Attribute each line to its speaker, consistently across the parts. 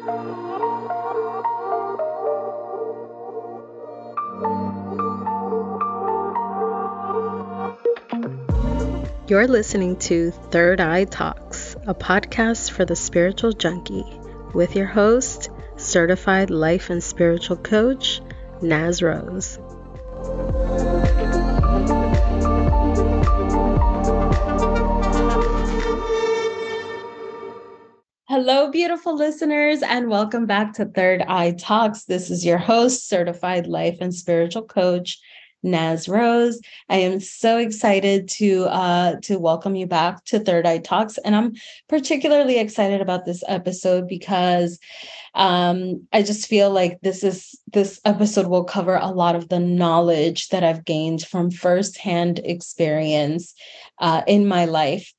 Speaker 1: You're listening to Third Eye Talks, a podcast for the spiritual junkie, with your host, certified life and spiritual coach, Naz Rose. Hello, beautiful listeners, and welcome back to Third Eye Talks. This is your host, certified life and spiritual coach, Naz Rose. I am so excited to uh, to welcome you back to Third Eye Talks, and I'm particularly excited about this episode because um, I just feel like this is this episode will cover a lot of the knowledge that I've gained from firsthand experience uh, in my life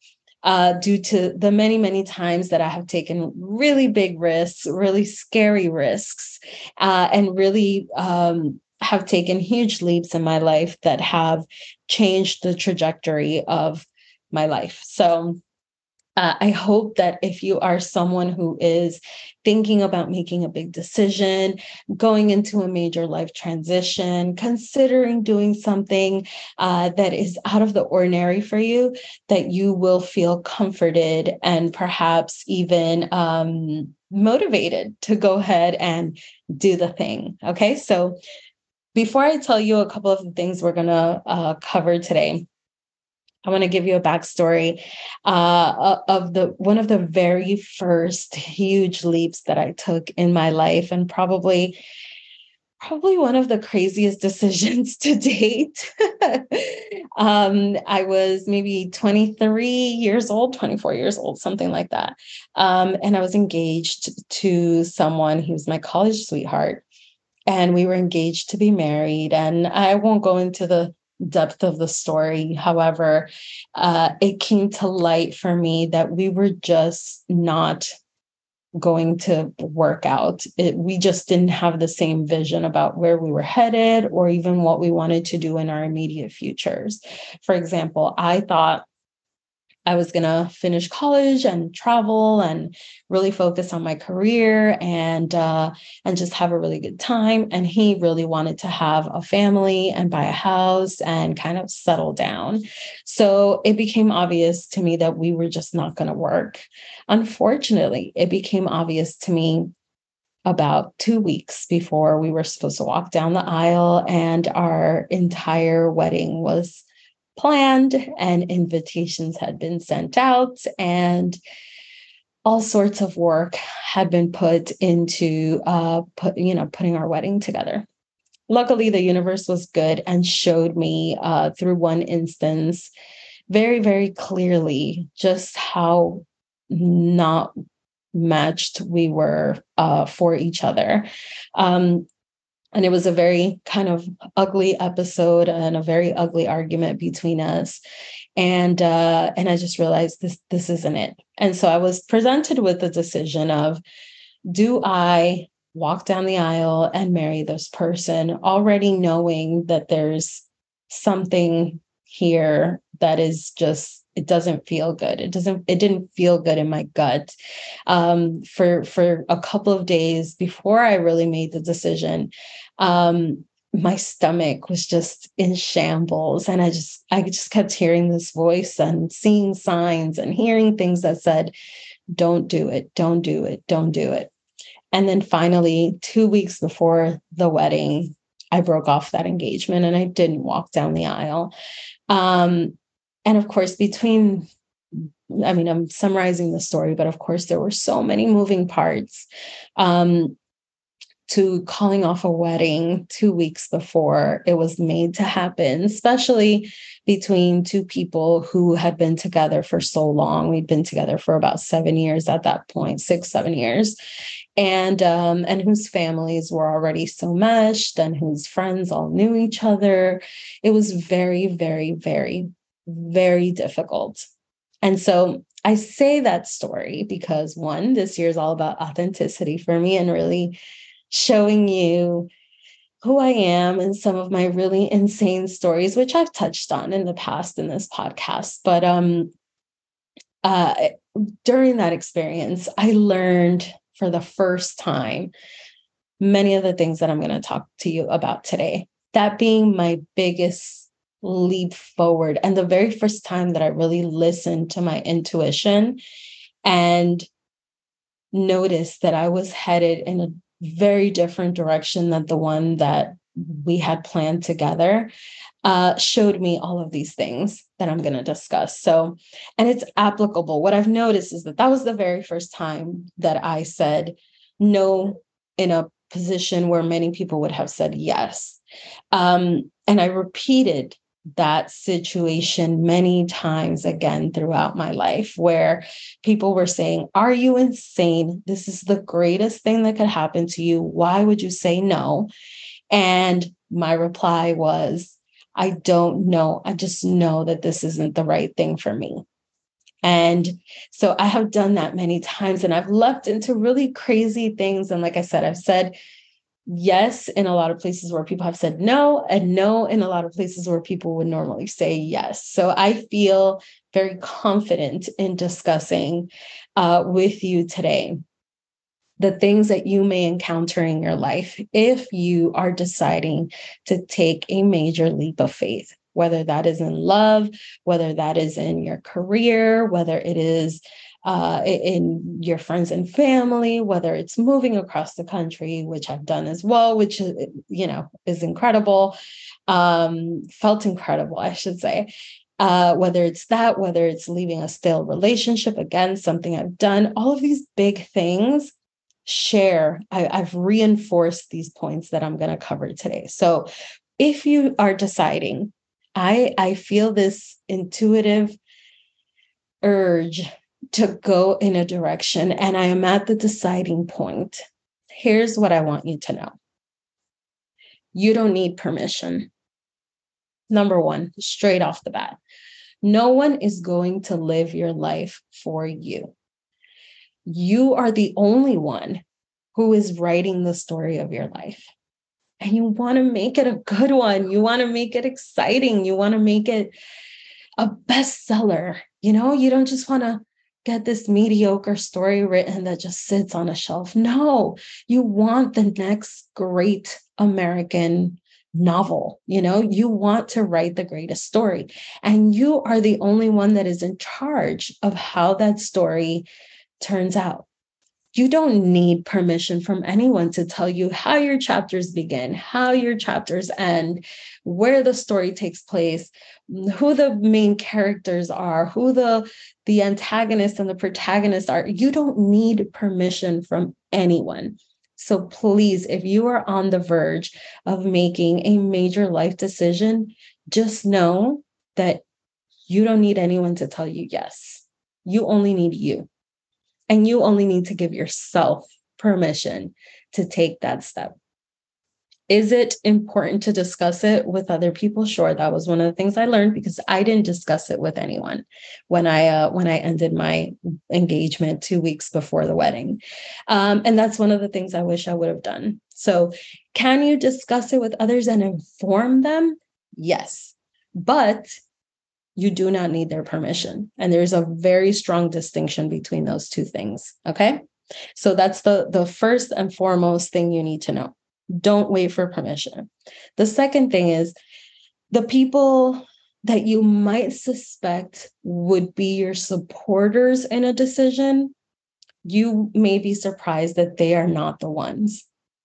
Speaker 1: uh, due to the many, many times that I have taken really big risks, really scary risks, uh, and really um, have taken huge leaps in my life that have changed the trajectory of my life. So, uh, I hope that if you are someone who is thinking about making a big decision, going into a major life transition, considering doing something uh, that is out of the ordinary for you, that you will feel comforted and perhaps even um, motivated to go ahead and do the thing. Okay. So, before I tell you a couple of the things we're going to uh, cover today, I want to give you a backstory uh, of the one of the very first huge leaps that I took in my life, and probably probably one of the craziest decisions to date. um, I was maybe 23 years old, 24 years old, something like that, um, and I was engaged to someone. Was my college sweetheart, and we were engaged to be married. And I won't go into the depth of the story. However, uh, it came to light for me that we were just not going to work out. It, we just didn't have the same vision about where we were headed or even what we wanted to do in our immediate futures. For example, I thought I was going to finish college and travel and really focus on my career and uh, and just have a really good time. And he really wanted to have a family and buy a house and kind of settle down. So it became obvious to me that we were just not going to work. Unfortunately, it became obvious to me about two weeks before we were supposed to walk down the aisle and our entire wedding was planned and invitations had been sent out and all sorts of work had been put into uh, put, you know putting our wedding together. Luckily the universe was good and showed me uh, through one instance very very clearly just how not matched we were uh, for each other. Um, and it was a very kind of ugly episode and a very ugly argument between us. And uh and i just realized this this isn't it. And so i was presented with the decision of do i walk down the aisle and marry this person already knowing that there's something here that is just it doesn't feel good. It doesn't it didn't feel good in my gut um, for for a couple of days before i really made the decision. Um, my stomach was just in shambles and i just i just kept hearing this voice and seeing signs and hearing things that said don't do it don't do it don't do it. And then finally 2 weeks before the wedding i broke off that engagement and i didn't walk down the aisle. Um, and of course between i mean i'm summarizing the story but of course there were so many moving parts um, to calling off a wedding two weeks before it was made to happen, especially between two people who had been together for so long. We'd been together for about seven years at that point, six, seven years. And um, and whose families were already so meshed and whose friends all knew each other. It was very, very, very, very difficult. And so I say that story because one, this year is all about authenticity for me and really showing you who I am and some of my really insane stories, which I've touched on in the past in this podcast. But um, uh, during that experience, I learned for the first time many of the things that I'm going to talk to you about today. That being my biggest leap forward. And the very first time that I really listened to my intuition and noticed that I was headed in a very different direction than the one that we had planned together uh, showed me all of these things that I'm going to discuss. So, and it's applicable. What I've noticed is that that was the very first time that I said no in a position where many people would have said yes. Um, and I repeated that situation many times again throughout my life where people were saying, Are you insane? This is the greatest thing that could happen to you. Why would you say no? And my reply was, I don't know. I just know that this isn't the right thing for me. And so I have done that many times and I've leapt into really crazy things. And like I said, I've said yes in a lot of places where people have said no, and no in a lot of places where people would normally say yes. So I feel very confident in discussing uh, with you today the things that you may encounter in your life if you are deciding to take a major leap of faith, whether that is in love, whether that is in your career, whether it is uh, in your friends and family, whether it's moving across the country, which I've done as well, which you know is incredible, um, felt incredible, I should say. Uh, whether it's that, whether it's leaving a stale relationship, again, something I've done, all of these big things share, I, I've reinforced these points that I'm going to cover today. So if you are deciding, I, I feel this intuitive urge to go in a direction and I am at the deciding point. Here's what I want you to know you don't need permission. Number one, straight off the bat, no one is going to live your life for you you are the only one who is writing the story of your life. And you want to make it a good one. You want to make it exciting. You want to make it a bestseller. You know, you don't just want to get this mediocre story written that just sits on a shelf. No, you want the next great American novel. You know, you want to write the greatest story. And you are the only one that is in charge of how that story turns out. You don't need permission from anyone to tell you how your chapters begin, how your chapters end, where the story takes place, who the main characters are, who the the antagonist and the protagonist are. You don't need permission from anyone. So please, if you are on the verge of making a major life decision, just know that you don't need anyone to tell you yes. You only need you. And you only need to give yourself permission to take that step. Is it important to discuss it with other people? Sure, that was one of the things I learned because I didn't discuss it with anyone when I uh, when I ended my engagement two weeks before the wedding, um, and that's one of the things I wish I would have done. So, can you discuss it with others and inform them? Yes, but you do not need their permission. And there's a very strong distinction between those two things. Okay. So that's the, the first and foremost thing you need to know. Don't wait for permission. The second thing is the people that you might suspect would be your supporters in a decision, you may be surprised that they are not the ones.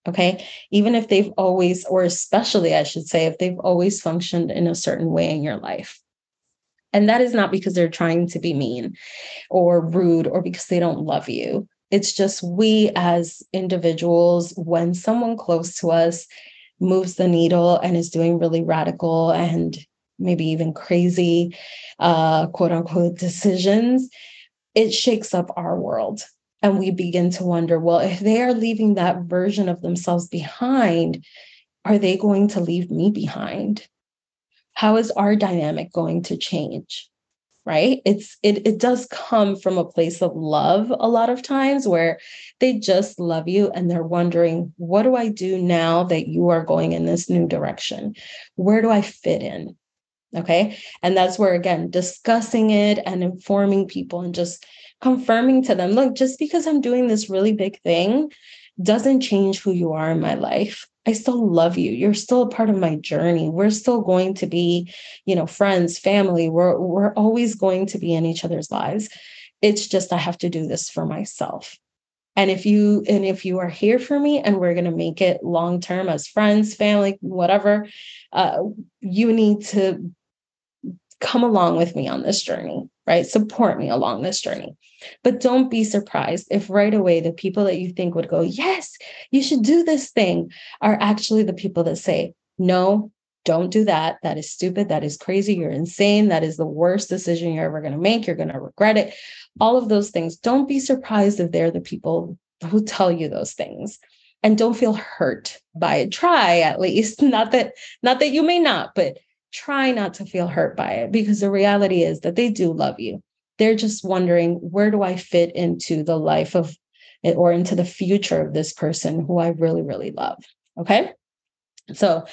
Speaker 1: Okay. Even if they've always, or especially, I should say, if they've always functioned in a certain way in your life. And that is not because they're trying to be mean or rude or because they don't love you. It's just we as individuals, when someone close to us moves the needle and is doing really radical and maybe even crazy, uh, quote unquote, decisions, it shakes up our world. And we begin to wonder well, if they are leaving that version of themselves behind, are they going to leave me behind? How is our dynamic going to change right? It's it, it does come from a place of love a lot of times where they just love you and they're wondering what do i do now that you are going in this new direction? Where do i fit in? Okay? And that's where again discussing it and informing people and just confirming to them, look, just because I'm doing this really big thing doesn't change who you are in my life. I still love you. You're still a part of my journey. We're still going to be, you know, friends, family. We're we're always going to be in each other's lives. It's just I have to do this for myself. And if you and if you are here for me and we're going to make it long term as friends, family, whatever, uh, you need to come along with me on this journey, right? Support me along this journey. But don't be surprised if right away the people that you think would go, Yes, you should do this thing, are actually the people that say, No, don't do that. That is stupid. That is crazy. You're insane. That is the worst decision you're ever going to make. You're going to regret it. All of those things. Don't be surprised if they're the people who tell you those things. And don't feel hurt by it. Try at least. Not that, not that you may not, but try not to feel hurt by it because the reality is that they do love you. They're just wondering, where do I fit into the life of or into the future of this person who I really, really love? Okay. So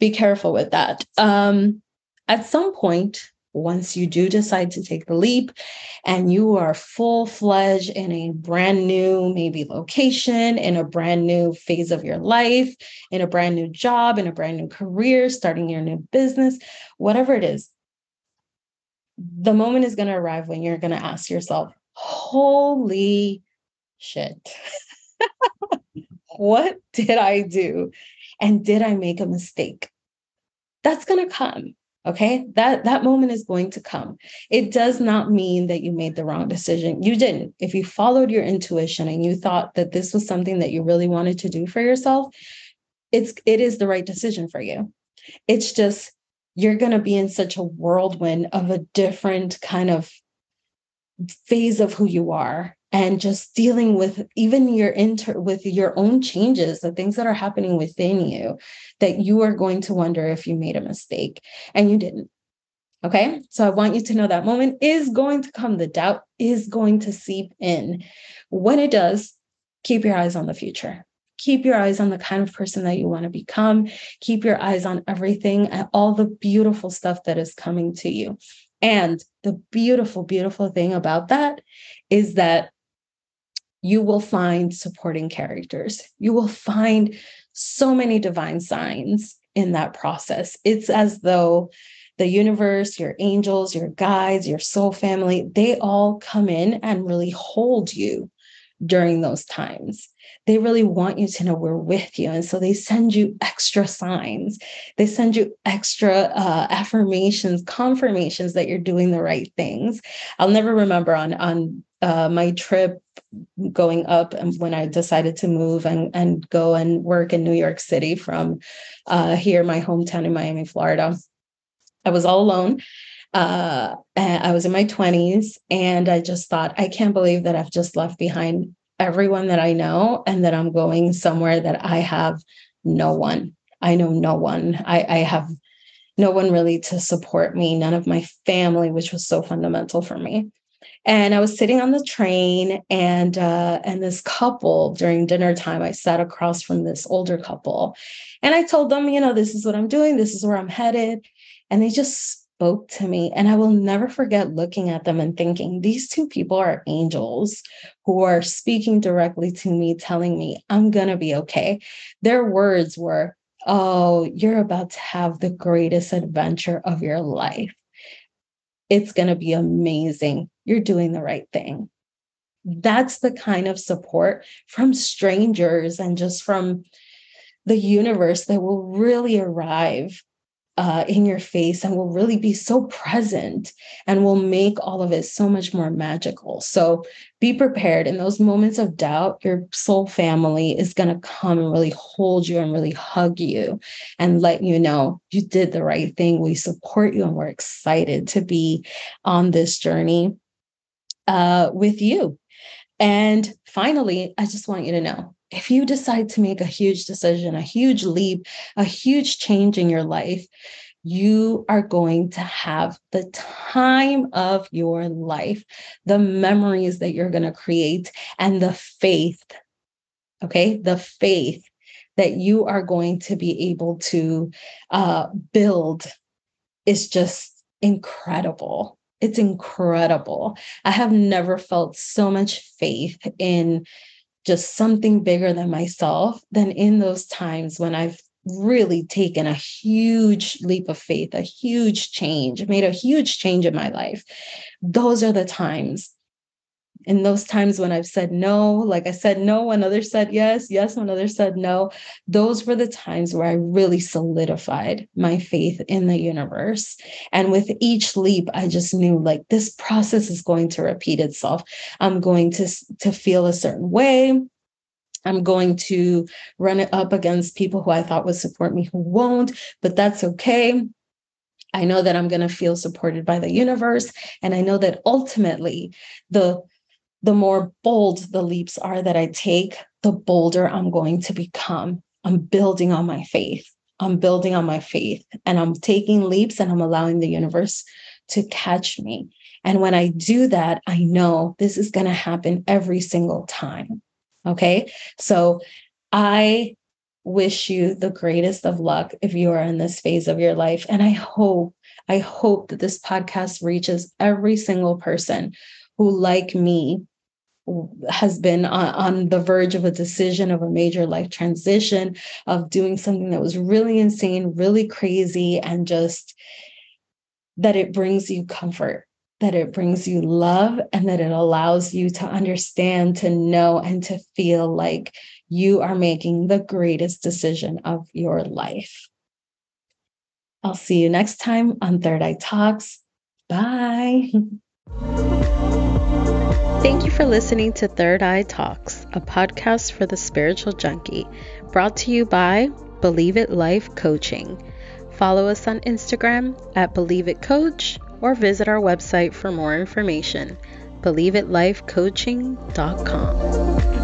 Speaker 1: be careful with that. Um, at some point, once you do decide to take the leap and you are full fledged in a brand new, maybe location, in a brand new phase of your life, in a brand new job, in a brand new career, starting your new business, whatever it is, the moment is going to arrive when you're going to ask yourself, Holy shit. what did I do? And did I make a mistake? That's going to come okay? That that moment is going to come. It does not mean that you made the wrong decision. You didn't. If you followed your intuition and you thought that this was something that you really wanted to do for yourself it's it is the right decision for you. It's just you're going to be in such a whirlwind of a different kind of phase of who you are and just dealing with even your inter with your own changes the things that are happening within you that you are going to wonder if you made a mistake and you didn't. Okay? So i want you to know that moment is going to come. The doubt is going to seep in. When it does keep your eyes on the future. Keep your eyes on the kind of person that you want to become. Keep your eyes on everything and all the beautiful stuff that is coming to you. And the beautiful beautiful thing about that is that you will find supporting characters. You will find so many divine signs in that process. It's as though the universe, your angels, your guides, your soul family, they all come in and really hold you during those times. They really want you to know we're with you. And so they send you extra signs. They send you extra uh, affirmations, confirmations that you're doing the right things. I'll never remember on, on uh, my trip going up and when I decided to move and, and go and work in New York City from uh, here, my hometown in Miami, Florida. I was all alone. Uh, I was in my 20s and I just thought, I can't believe that I've just left behind everyone that I know and that I'm going somewhere that I have no one. I know no one. I, I have no one really to support me, none of my family, which was so fundamental for me and I was sitting on the train, and uh, and this couple during dinner time, I sat across from this older couple, and I told them, you know, this is what I'm doing, this is where I'm headed, and they just spoke to me, and I will never forget looking at them and thinking, these two people are angels who are speaking directly to me, telling me I'm gonna be okay. Their words were, "Oh, you're about to have the greatest adventure of your life." It's going to be amazing. You're doing the right thing. That's the kind of support from strangers and just from the universe that will really arrive uh, in your face and will really be so present and will make all of it so much more magical. So be prepared in those moments of doubt. Your soul family is going to come and really hold you and really hug you and let you know you did the right thing. We support you and we're excited to be on this journey uh, with you. And finally, I just want you to know if you decide to make a huge decision, a huge leap, a huge change in your life, you are going to have the time of your life, the memories that you're going to create, and the faith. Okay, the faith that you are going to be able to uh, build is just incredible. It's incredible. I have never felt so much faith in just something bigger than myself than in those times when I've really taken a huge leap of faith, a huge change, made a huge change in my life. Those are the times in those times when I've said no, like I said no when others said yes, yes when others said no, those were the times where I really solidified my faith in the universe. And with each leap, I just knew like this process is going to repeat itself. I'm going to, to feel a certain way. I'm going to run it up against people who I thought would support me who won't, but that's okay. I know that I'm going to feel supported by the universe. And I know that ultimately the the more bold the leaps are that I take, the bolder I'm going to become. I'm building on my faith. I'm building on my faith and I'm taking leaps and I'm allowing the universe to catch me. And when I do that, I know this is going to happen every single time. Okay. So I wish you the greatest of luck if you are in this phase of your life. And I hope, I hope that this podcast reaches every single person who, like me, has been on, on, the verge of a decision of a major life transition, of doing something that was really insane, really crazy, and just that it brings you comfort, that it brings you love, and that it allows you to understand, to know, and to feel like you are making the greatest decision of your life. I'll see you next time on Third Eye Talks. Bye. Thank you for listening to Third Eye Talks, a podcast for the spiritual junkie, brought to you by Believe It Life Coaching. Follow us on Instagram at Believe It Coach or visit our website for more information, believeitlifecoaching.com.